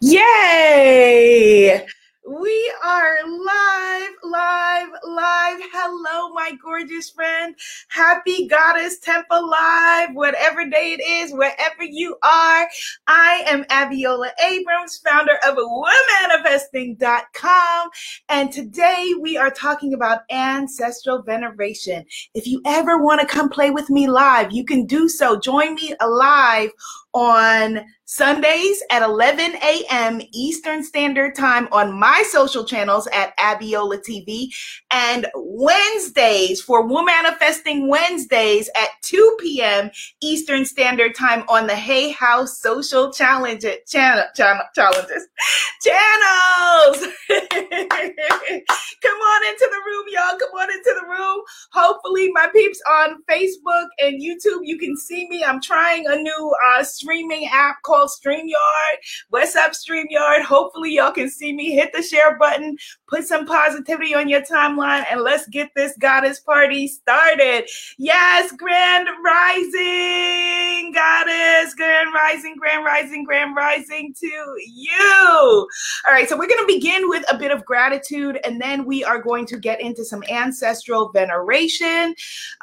Yay! We are live, live, live. Hello, my gorgeous friend. Happy Goddess Temple Live, whatever day it is, wherever you are. I am Abiola Abrams, founder of womanifesting.com. And today we are talking about ancestral veneration. If you ever want to come play with me live, you can do so. Join me live on Sundays at 11 a.m. Eastern Standard Time on my social channels at Abiola TV, and Wednesdays for Womanifesting Wednesdays at 2 p.m. Eastern Standard Time on the Hay House Social Challenge channel, channel challenges channels. Come on into the room, y'all. Come on into the room. Hopefully, my peeps on Facebook and YouTube, you can see me. I'm trying a new uh, streaming app called StreamYard. What's up, StreamYard? Hopefully, y'all can see me. Hit the share button, put some positivity on your timeline, and let's get this goddess party started. Yes, Grand Rising, Goddess, Grand Rising, Grand Rising, Grand Rising to you. All right, so we're going to begin with a bit of gratitude, and then we are going to get into some ancestral veneration,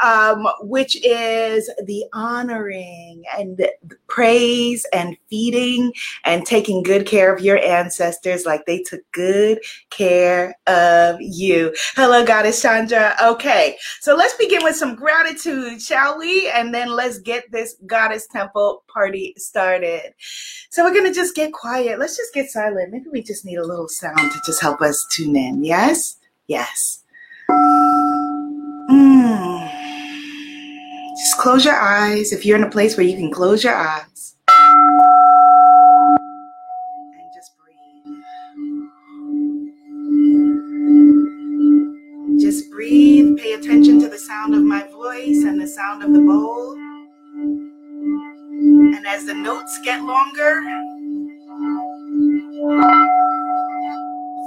um, which is the honoring and praise and feeding and taking good care of your ancestors like they took good care of you. Hello, Goddess Chandra. Okay, so let's begin with some gratitude, shall we? And then let's get this Goddess Temple party started. So we're going to just get quiet. Let's just get silent. Maybe we just need a little sound to just help us tune in. Yes? Yes. Close your eyes if you're in a place where you can close your eyes. And just breathe. Just breathe, pay attention to the sound of my voice and the sound of the bowl. And as the notes get longer,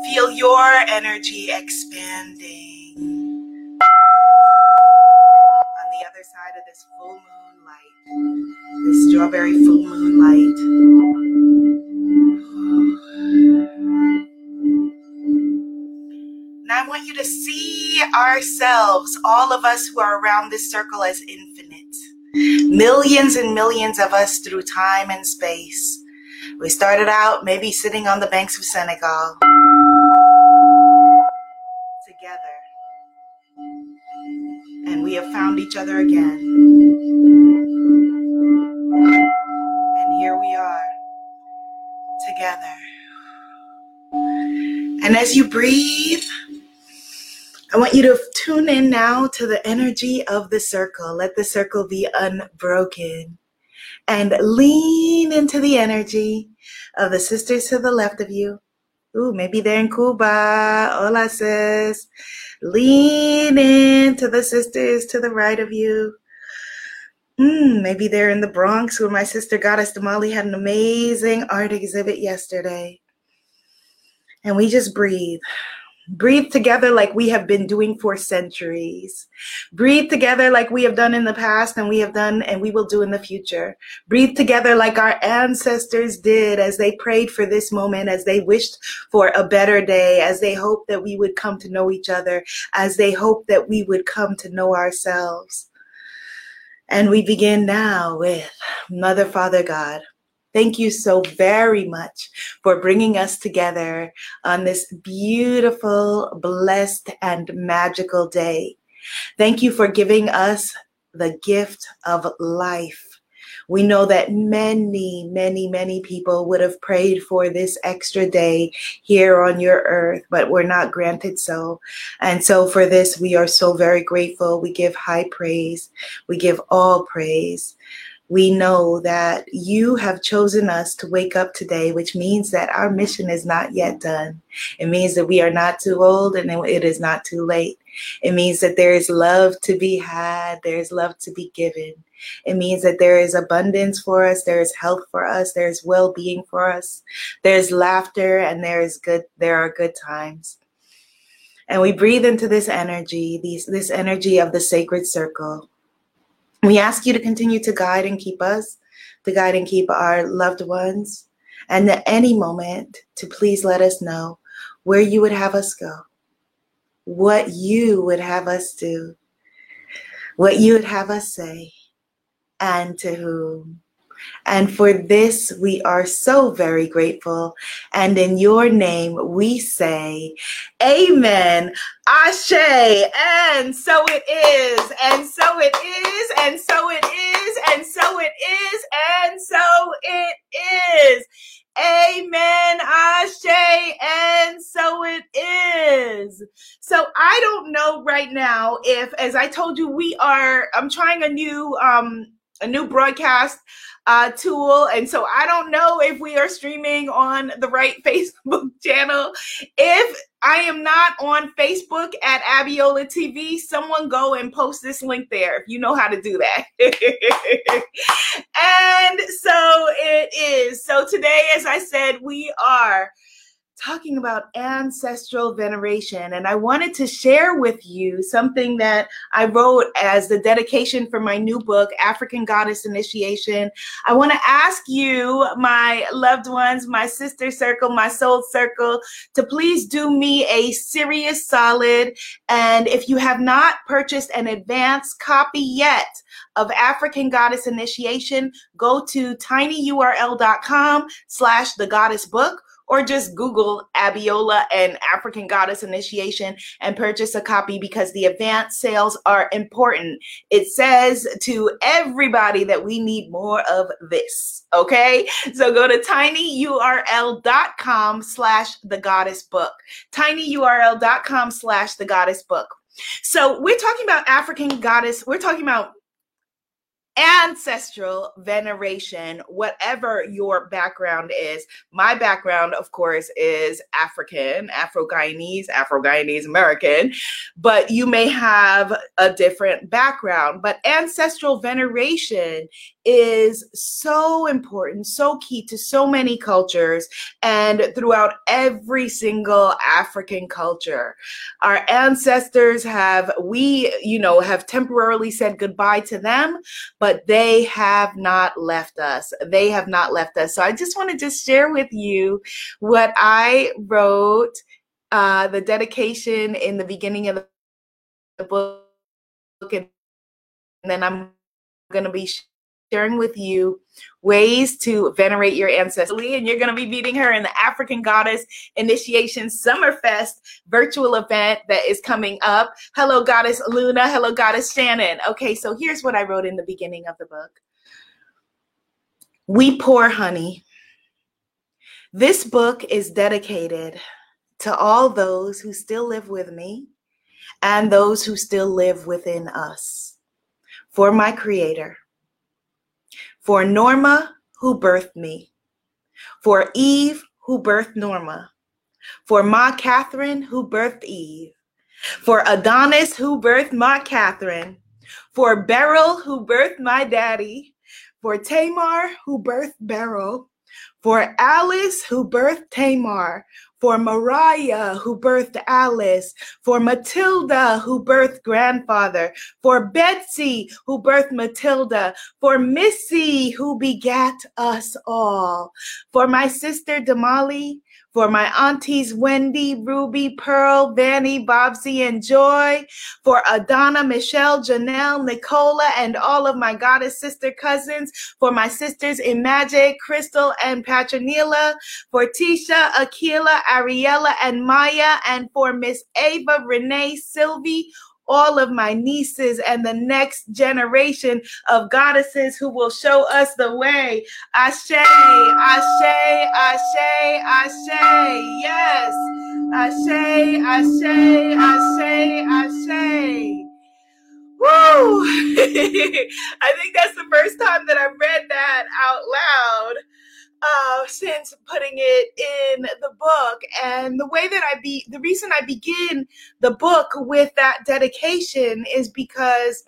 feel your energy expanding. On the other side of this full moon light, this strawberry full moon light. Now I want you to see ourselves, all of us who are around this circle, as infinite. Millions and millions of us through time and space. We started out maybe sitting on the banks of Senegal we have found each other again. And here we are together. And as you breathe, I want you to tune in now to the energy of the circle. Let the circle be unbroken. And lean into the energy of the sisters to the left of you. Ooh, maybe they're in Cuba. Hola, sis. Lean in to the sisters to the right of you. Mm, maybe they're in the Bronx where my sister Goddess Damali had an amazing art exhibit yesterday. And we just breathe. Breathe together like we have been doing for centuries. Breathe together like we have done in the past and we have done and we will do in the future. Breathe together like our ancestors did as they prayed for this moment, as they wished for a better day, as they hoped that we would come to know each other, as they hoped that we would come to know ourselves. And we begin now with Mother, Father, God. Thank you so very much for bringing us together on this beautiful, blessed, and magical day. Thank you for giving us the gift of life. We know that many, many, many people would have prayed for this extra day here on your earth, but we're not granted so. And so for this, we are so very grateful. We give high praise. We give all praise we know that you have chosen us to wake up today, which means that our mission is not yet done. It means that we are not too old and it is not too late. It means that there is love to be had, there is love to be given. It means that there is abundance for us, there is health for us, there is well-being for us, there's laughter, and there is good, there are good times. And we breathe into this energy, these, this energy of the sacred circle we ask you to continue to guide and keep us, to guide and keep our loved ones, and at any moment to please let us know where you would have us go, what you would have us do, what you would have us say, and to whom. And for this, we are so very grateful. And in your name, we say, Amen. Ashe. And so it is. And so it is. And so it is. And so it is. And so it is. Amen. Ashe. And so it is. So I don't know right now if, as I told you, we are, I'm trying a new, um, a new broadcast uh, tool. And so I don't know if we are streaming on the right Facebook channel. If I am not on Facebook at Abiola TV, someone go and post this link there if you know how to do that. and so it is. So today, as I said, we are talking about ancestral veneration. And I wanted to share with you something that I wrote as the dedication for my new book, African Goddess Initiation. I want to ask you, my loved ones, my sister circle, my soul circle, to please do me a serious solid. And if you have not purchased an advance copy yet, of African Goddess Initiation, go to tinyurl.com slash the goddess book or just Google Abiola and African Goddess Initiation and purchase a copy because the advance sales are important. It says to everybody that we need more of this. Okay. So go to tinyurl.com slash the goddess book. Tinyurl.com slash the goddess book. So we're talking about African goddess. We're talking about ancestral veneration, whatever your background is. My background, of course, is African, Afro Guyanese, Afro Guyanese American, but you may have a different background. But ancestral veneration is so important, so key to so many cultures and throughout every single African culture. Our ancestors have, we, you know, have temporarily said goodbye to them, but they have not left us. They have not left us. So I just want to just share with you what I wrote, uh, the dedication in the beginning of the book. And then I'm going to be sharing with you ways to venerate your ancestors. And you're going to be meeting her in the African Goddess Initiation Summerfest virtual event that is coming up. Hello, Goddess Luna. Hello, Goddess Shannon. Okay, so here's what I wrote in the beginning of the book We Pour Honey. This book is dedicated to all those who still live with me and those who still live within us. For my Creator for Norma, who birthed me, for Eve, who birthed Norma, for Ma Catherine, who birthed Eve, for Adonis, who birthed Ma Catherine, for Beryl, who birthed my daddy, for Tamar, who birthed Beryl, for Alice, who birthed Tamar, for Mariah, who birthed Alice, for Matilda, who birthed grandfather, for Betsy, who birthed Matilda, for Missy, who begat us all, for my sister Damali, for my aunties Wendy, Ruby, Pearl, Vanny, Bobsy, and Joy, for Adana, Michelle, Janelle, Nicola, and all of my goddess sister cousins, for my sisters Image, Crystal, and Patronila, for Tisha, Akila, Ariella, and Maya, and for Miss Ava, Renee, Sylvie, all of my nieces and the next generation of goddesses who will show us the way. Ashe, Ashe, Ashe, Ashe. Yes. Ashe, Ashe, Ashe, Ashe. Woo! I think that's the first time that I've read that out loud uh, since putting it in the book. And the way that I be, the reason I begin the book with that dedication is because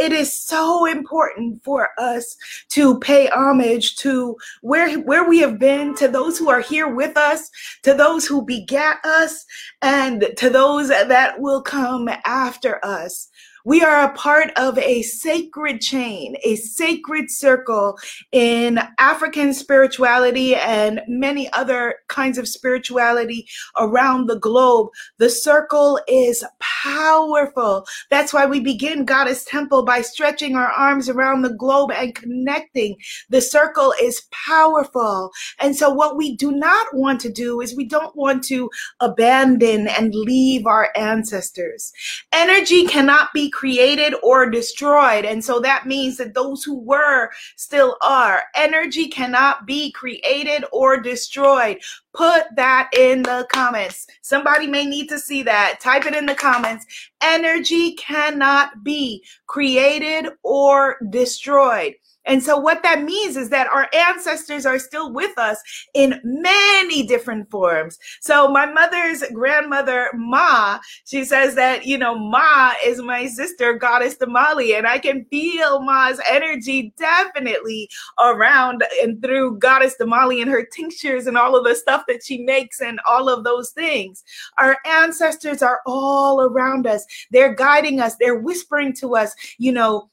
it is so important for us to pay homage to where where we have been to those who are here with us to those who begat us and to those that will come after us We are a part of a sacred chain, a sacred circle in African spirituality and many other kinds of spirituality around the globe. The circle is powerful. That's why we begin Goddess Temple by stretching our arms around the globe and connecting. The circle is powerful. And so, what we do not want to do is we don't want to abandon and leave our ancestors. Energy cannot be created or destroyed. And so that means that those who were still are. Energy cannot be created or destroyed. Put that in the comments. Somebody may need to see that. Type it in the comments. Energy cannot be created or destroyed. And so, what that means is that our ancestors are still with us in many different forms. So, my mother's grandmother, Ma, she says that, you know, Ma is my sister, Goddess Damali, and I can feel Ma's energy definitely around and through Goddess Damali and her tinctures and all of the stuff that she makes and all of those things. Our ancestors are all around us, they're guiding us, they're whispering to us, you know,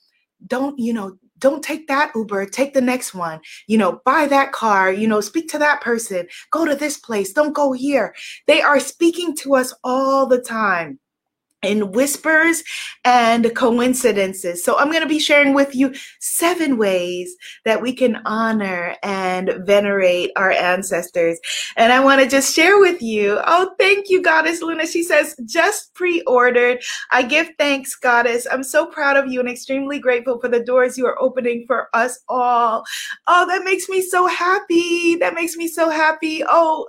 don't, you know, don't take that Uber, take the next one. You know, buy that car, you know, speak to that person, go to this place, don't go here. They are speaking to us all the time in whispers and coincidences. So I'm going to be sharing with you seven ways that we can honor and venerate our ancestors. And I want to just share with you. Oh, thank you, Goddess Luna. She says, just pre-ordered. I give thanks, Goddess. I'm so proud of you and extremely grateful for the doors you are opening for us all. Oh, that makes me so happy. That makes me so happy. Oh,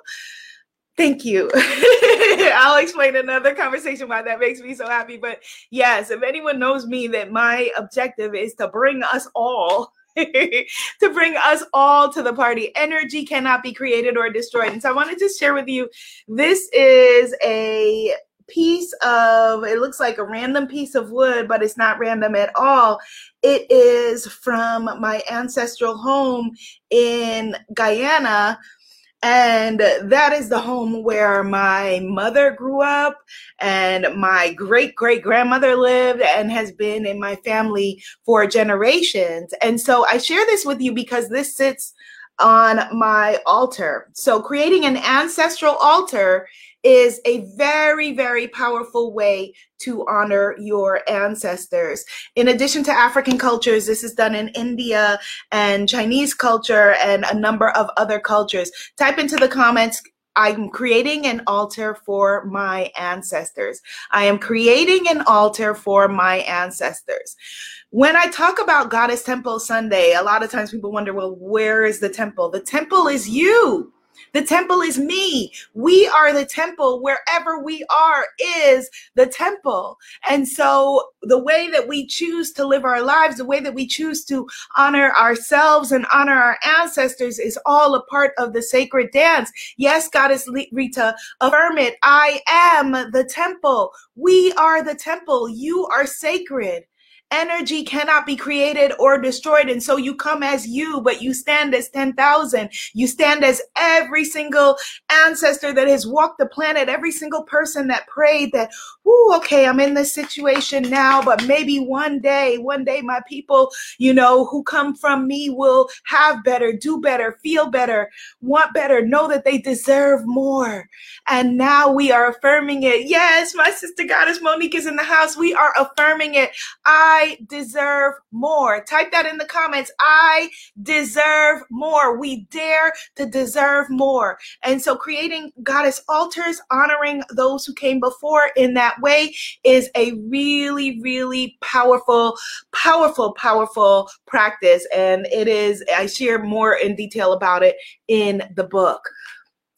Thank you. I'll explain another conversation why that makes me so happy. But yes, if anyone knows me, that my objective is to bring us all. to bring us all to the party. Energy cannot be created or destroyed. And so I want to share with you this is a piece of, it looks like a random piece of wood, but it's not random at all. It is from my ancestral home in Guyana and that is the home where my mother grew up and my great great grandmother lived and has been in my family for generations. And so I share this with you because this sits on my altar. So creating an ancestral altar is a very, very powerful way to honor your ancestors. In addition to African cultures, this is done in India and Chinese culture and a number of other cultures. Type into the comments. I'm creating an altar for my ancestors. I am creating an altar for my ancestors. When I talk about Goddess Temple Sunday, a lot of times people wonder, well, where is the temple? The temple is you. The temple is me. We are the temple. Wherever we are is the temple. And so the way that we choose to live our lives, the way that we choose to honor ourselves and honor our ancestors is all a part of the sacred dance. Yes, Goddess Rita, affirm it. I am the temple. We are the temple. You are sacred. Energy cannot be created or destroyed. And so you come as you, but you stand as 10,000. You stand as every single ancestor that has walked the planet, every single person that prayed that, Ooh, okay, I'm in this situation now, but maybe one day, one day my people, you know, who come from me will have better, do better, feel better, want better, know that they deserve more. And now we are affirming it. Yes, my sister goddess Monique is in the house. We are affirming it. I deserve more. Type that in the comments. I deserve more. We dare to deserve more. And so creating goddess altars, honoring those who came before in that way is a really, really powerful, powerful, powerful practice. And it is, I share more in detail about it in the book.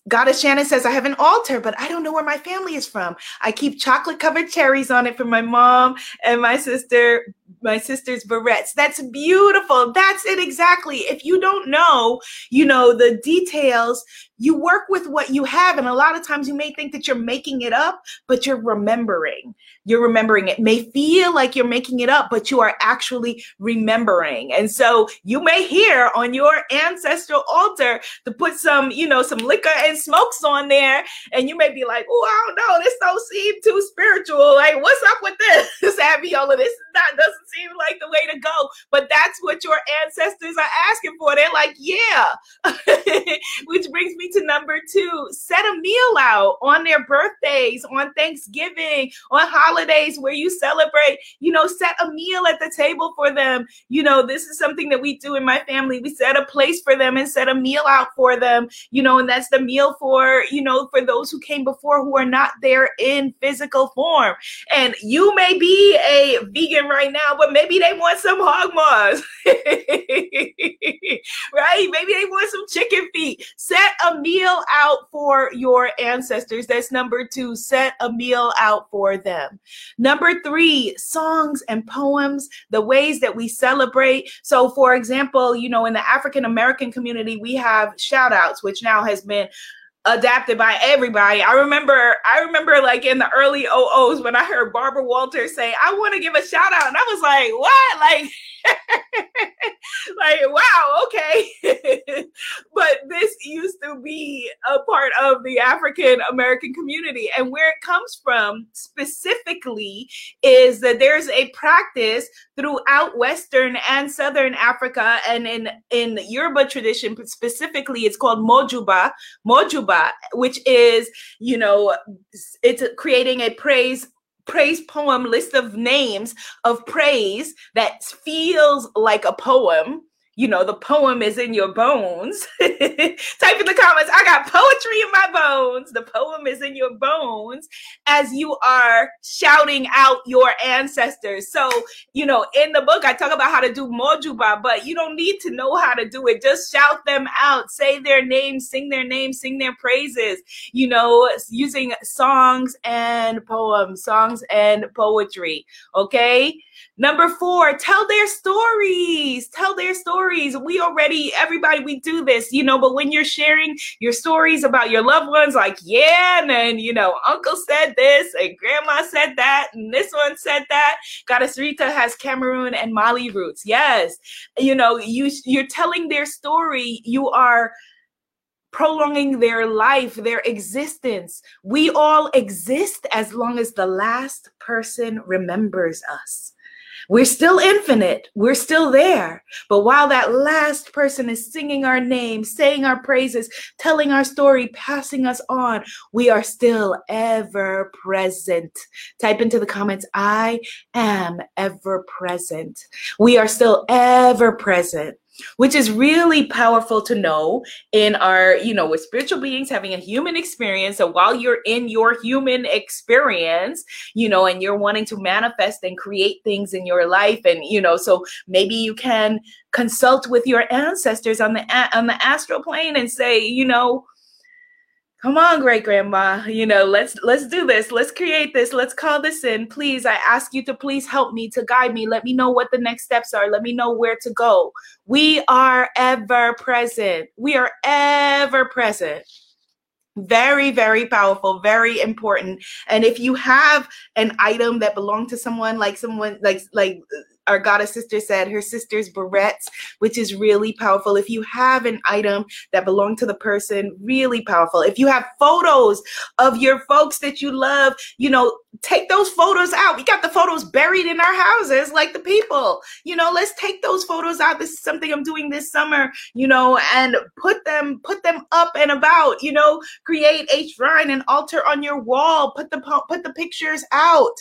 Goddess Shannon says, I have an altar, but I don't know where my family is from. I keep chocolate covered cherries on it for my mom and my sister, my sister's barrettes. That's beautiful. That's it exactly. If you don't know, you know, the details, you work with what you have. And a lot of times you may think that you're making it up, but you're remembering. You're remembering. It may feel like you're making it up, but you are actually remembering. And so you may hear on your ancestral altar to put some, you know, some liquor and smokes on there. And you may be like, oh, I don't know. This don't seem too spiritual. Like, what's up with this? This Abiola, this not doesn't seem like the way to go. But that's what your ancestors are asking for. They're like, yeah. Which brings me to number two set a meal out on their birthdays, on Thanksgiving, on holidays where you celebrate. You know, set a meal at the table for them. You know, this is something that we do in my family. We set a place for them and set a meal out for them, you know, and that's the meal for, you know, for those who came before who are not there in physical form. And you may be a vegan right now, but maybe they want some hog maws, right? Maybe they want some chicken feet. Set a meal out for your ancestors. That's number two. Set a meal out for them. Number three, songs and poems, the ways that we celebrate. So, for example, you know, in the African American community, we have shout outs, which now has been adapted by everybody. I remember, I remember like in the early oh OOs when I heard Barbara Walters say, I want to give a shout out. And I was like, what? Like, like wow okay but this used to be a part of the african american community and where it comes from specifically is that there's a practice throughout western and southern africa and in in yoruba tradition specifically it's called mojuba mojuba which is you know it's creating a praise praise poem list of names of praise that feels like a poem you know, the poem is in your bones. Type in the comments, I got poetry in my bones. The poem is in your bones as you are shouting out your ancestors. So, you know, in the book, I talk about how to do mojuba, but you don't need to know how to do it. Just shout them out, say their names, sing their names, sing their praises, you know, using songs and poems, songs and poetry. Okay. Number four, tell their stories. Tell their stories. We already, everybody, we do this, you know, but when you're sharing your stories about your loved ones, like, yeah, and then, you know, uncle said this and grandma said that, and this one said that. Goddess Rita has Cameroon and Mali roots. Yes. You know, you you're telling their story. You are prolonging their life, their existence. We all exist as long as the last person remembers us. We're still infinite. We're still there. But while that last person is singing our name, saying our praises, telling our story, passing us on, we are still ever present. Type into the comments, I am ever present. We are still ever present which is really powerful to know in our, you know, with spiritual beings having a human experience. So while you're in your human experience, you know, and you're wanting to manifest and create things in your life, and you know, so maybe you can consult with your ancestors on the on the astral plane and say, you know, come on great grandma you know let's let's do this. Let's create this. Let's call this in. Please i ask you to please help me to guide me. Let me know what the next steps are. Let me know where to go. We are ever present. We are ever present. Very very powerful very important. And if you have an item that belonged to someone like someone like like our goddess sister said, her sister's barrettes, which is really powerful. If you have an item that belonged to the person, really powerful. If you have photos of your folks that you love, you know, take those photos out. We got the photos buried in our houses, like the people. You know, let's take those photos out. This is something I'm doing this summer, you know, and put them, put them up and about, you know, create a shrine and altar on your wall. Put the put the pictures out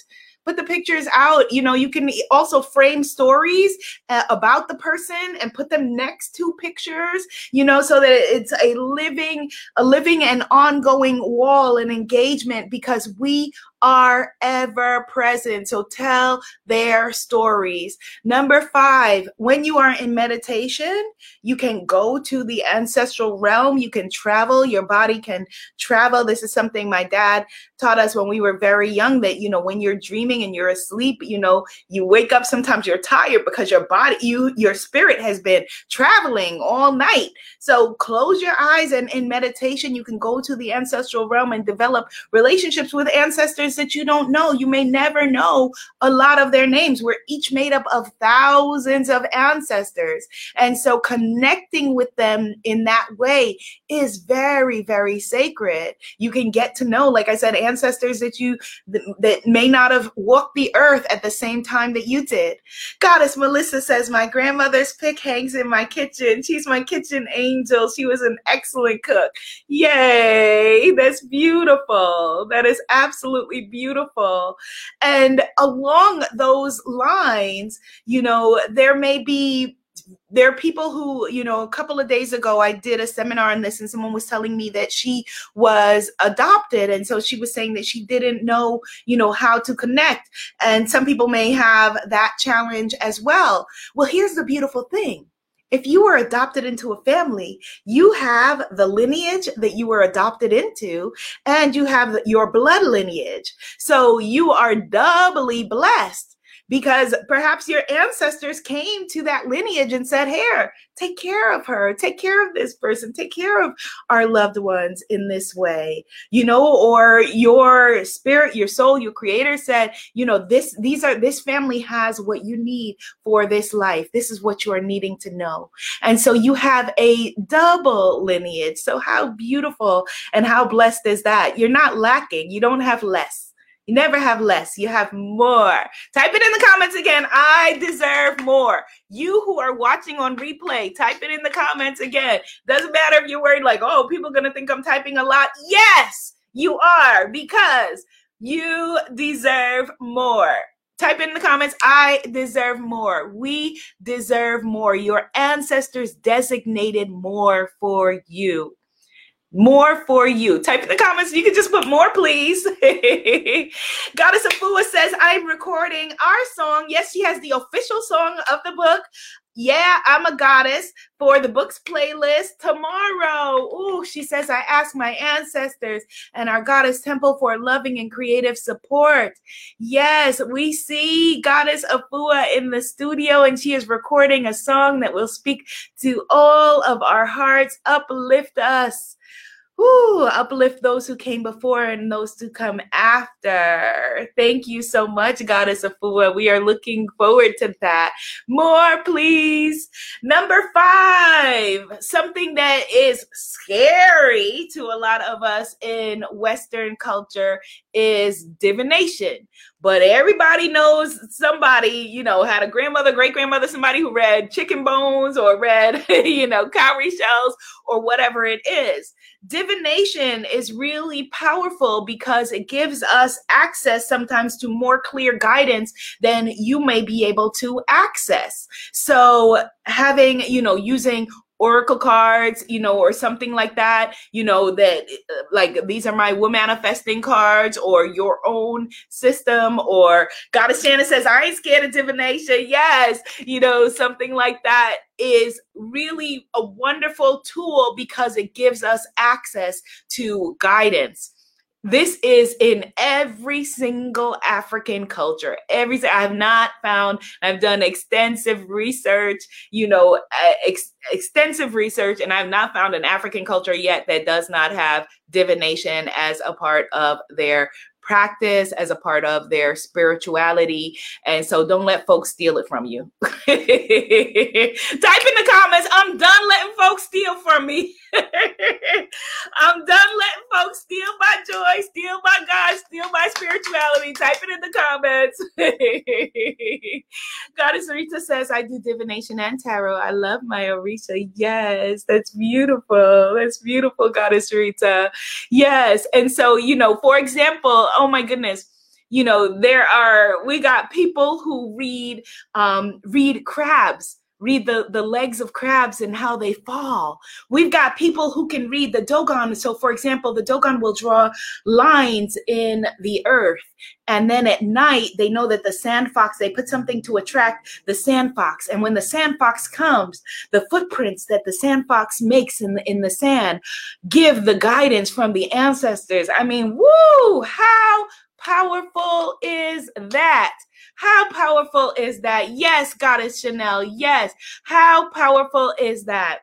put the pictures out. You know, you can also frame stories uh, about the person and put them next to pictures, you know, so that it's a living, a living and ongoing wall and engagement because we are ever present. So tell their stories. Number five, when you are in meditation, you can go to the ancestral realm. You can travel. Your body can travel. This is something my dad taught us when we were very young that, you know, when you're dreaming and you're asleep, you know, you wake up, sometimes you're tired because your body, you, your spirit has been traveling all night. So close your eyes and in meditation, you can go to the ancestral realm and develop relationships with ancestors that you don't know. You may never know a lot of their names. We're each made up of thousands of ancestors. And so connecting with them in that way is very, very sacred. You can get to know, like I said, ancestors that you that may not have walked the earth at the same time that you did. Goddess Melissa says, My grandmother's pick hangs in my kitchen. She's my kitchen angel. She was an excellent cook. Yay! That's beautiful. That is absolutely beautiful. And along those lines, you know, there may be there are people who, you know, a couple of days ago, I did a seminar on this, and someone was telling me that she was adopted. And so she was saying that she didn't know, you know, how to connect. And some people may have that challenge as well. Well, here's the beautiful thing if you were adopted into a family, you have the lineage that you were adopted into, and you have your blood lineage. So you are doubly blessed because perhaps your ancestors came to that lineage and said, Here, take care of her, take care of this person, take care of our loved ones in this way, you know, or your spirit, your soul, your creator said, you know, this, these are, this family has what you need for this life. This is what you are needing to know. And so you have a double lineage. So how beautiful and how blessed is that? You're not lacking, you don't have less you never have less, you have more. Type it in the comments again. I deserve more. You who are watching on replay, type it in the comments again. Doesn't matter if you're worried, like, oh, people gonna think I'm typing a lot. Yes, you are, because you deserve more. Type in the comments, I deserve more. We deserve more. Your ancestors designated more for you more for you. Type in the comments. You can just put more, please. Goddess of Afua says, I'm recording our song. Yes, she has the official song of the book. Yeah, I'm a goddess for the books playlist tomorrow. Ooh, she says, I ask my ancestors and our goddess temple for loving and creative support. Yes, we see goddess Afua in the studio and she is recording a song that will speak to all of our hearts, uplift us uplift those who came before and those who come after. Thank you so much, Goddess Afua. We are looking forward to that. More, please. Number five, something that is scary to a lot of us in Western culture is divination. But everybody knows somebody, you know, had a grandmother, great grandmother, somebody who read chicken bones or read, you know, cowrie shells or whatever it is divination is really powerful because it gives us access sometimes to more clear guidance than you may be able to access. So having, you know, using oracle cards, you know, or something like that, you know, that uh, like these are my Womanifesting cards or your own system or Goddess Shannon says, I ain't scared of divination. Yes, you know, something like that is really a wonderful tool because it gives us access to guidance this is in every single African culture. Every I have not found. I've done extensive research, you know, uh, ex, extensive research, and I've not found an African culture yet that does not have divination as a part of their practice as a part of their spirituality. And so don't let folks steal it from you. Type in the comments, I'm done letting folks steal from me. I'm done letting folks steal my joy, steal my God, steal my spirituality. Type it in the comments. Goddess Rita says, I do divination and tarot. I love my Orisha. Yes, that's beautiful. That's beautiful, Goddess Rita. Yes. And so, you know, for example, oh my goodness you know there are we got people who read um read crabs read the, the legs of crabs and how they fall. We've got people who can read the Dogon. So, for example, the Dogon will draw lines in the earth. And then at night, they know that the sand fox, they put something to attract the sand fox. And when the sand fox comes, the footprints that the sand fox makes in the, in the sand give the guidance from the ancestors. I mean, woo, how powerful is that? How powerful is that? Yes, Goddess Chanel. Yes. How powerful is that?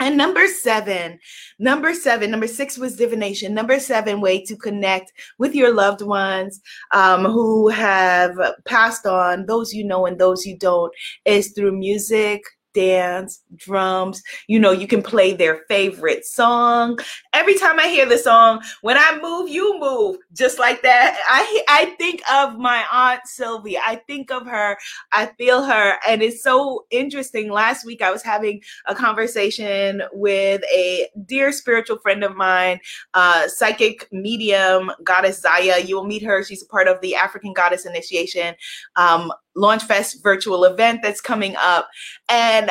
And number seven, number seven, number six was divination. Number seven, way to connect with your loved ones um, who have passed on, those you know and those you don't, is through music, dance, drums. You know, you can play their favorite song. Every time I hear the song, when I move, you move, just like that. I I think of my aunt Sylvie. I think of her. I feel her, and it's so interesting. Last week, I was having a conversation with a dear spiritual friend of mine, uh, psychic medium goddess Zaya. You will meet her. She's a part of the African Goddess Initiation. Um, Launchfest virtual event that's coming up. And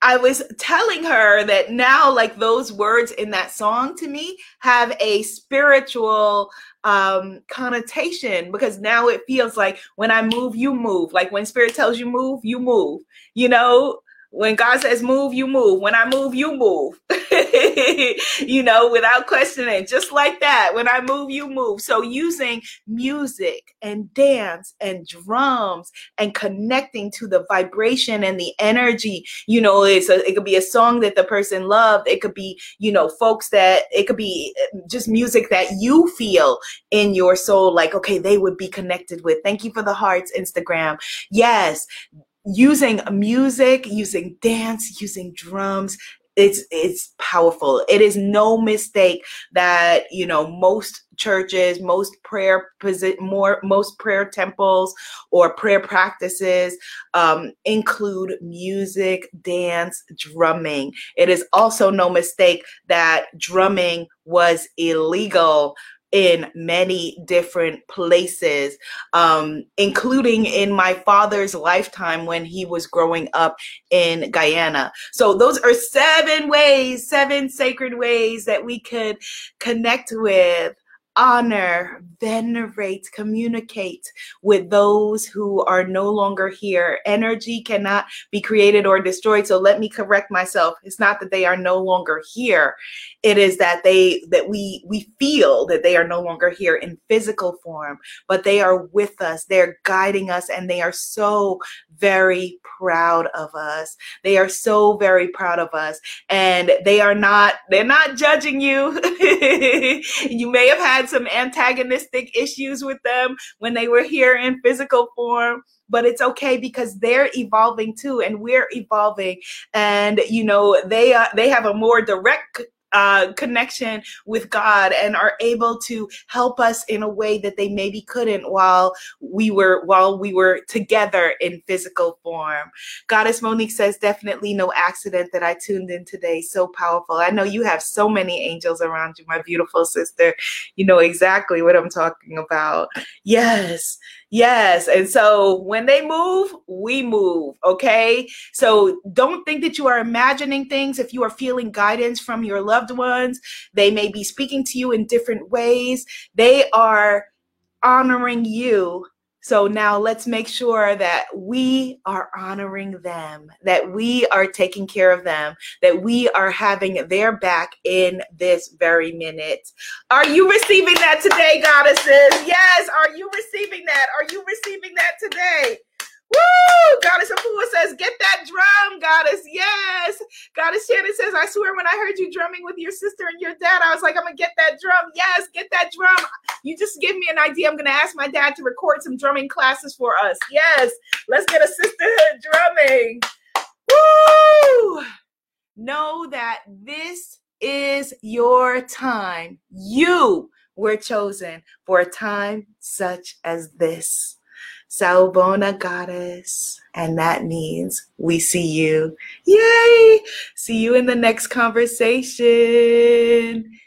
I was telling her that now, like those words in that song to me have a spiritual um, connotation because now it feels like when I move, you move. Like when spirit tells you move, you move. You know, when God says move, you move. When I move, you move. you know, without questioning, just like that. When I move, you move. So using music and dance and drums and connecting to the vibration and the energy, you know, it's a, it could be a song that the person loved. It could be, you know, folks that it could be uh, just music that you feel in your soul, like, okay, they would be connected with. Thank you for the hearts, Instagram. Yes, using music, using dance, using drums, it's it's powerful. It is no mistake that you know most churches, most prayer more most prayer temples or prayer practices um, include music, dance, drumming. It is also no mistake that drumming was illegal in many different places, um, including in my father's lifetime when he was growing up in Guyana. So, those are seven ways, seven sacred ways that we could connect with honor, venerate, communicate with those who are no longer here. Energy cannot be created or destroyed. So let me correct myself. It's not that they are no longer here. It is that they that we we feel that they are no longer here in physical form, but they are with us. They're guiding us and they are so very proud of us. They are so very proud of us and they are not they're not judging you. you may have had some antagonistic issues with them when they were here in physical form but it's okay because they're evolving too and we're evolving. And you know they uh, they have a more direct uh, connection with God and are able to help us in a way that they maybe couldn't while we were while we were together in physical form. Goddess Monique says definitely no accident that I tuned in today. So powerful. I know you have so many angels around you, my beautiful sister. You know exactly what I'm talking about. Yes. Yes. And so when they move, we move. Okay. So don't think that you are imagining things. If you are feeling guidance from your loved ones, they may be speaking to you in different ways. They are honoring you so now let's make sure that we are honoring them, that we are taking care of them, that we are having their back in this very minute. Are you receiving that today, goddesses? Yes. Are you receiving that? Are you receiving that today? Woo! Goddess Afua says, get that drum, Goddess. Yes. Goddess Shannon says, I swear when I heard you drumming with your sister and your dad, I was like, I'm going to get that drum. Yes, get that drum. You just give me an idea. I'm going to ask my dad to record some drumming classes for us. Yes. Let's get a sisterhood drumming. Woo! Know that this is your time. You were chosen for a time such as this. Sawubona goddess. And that means we see you. Yay! See you in the next conversation.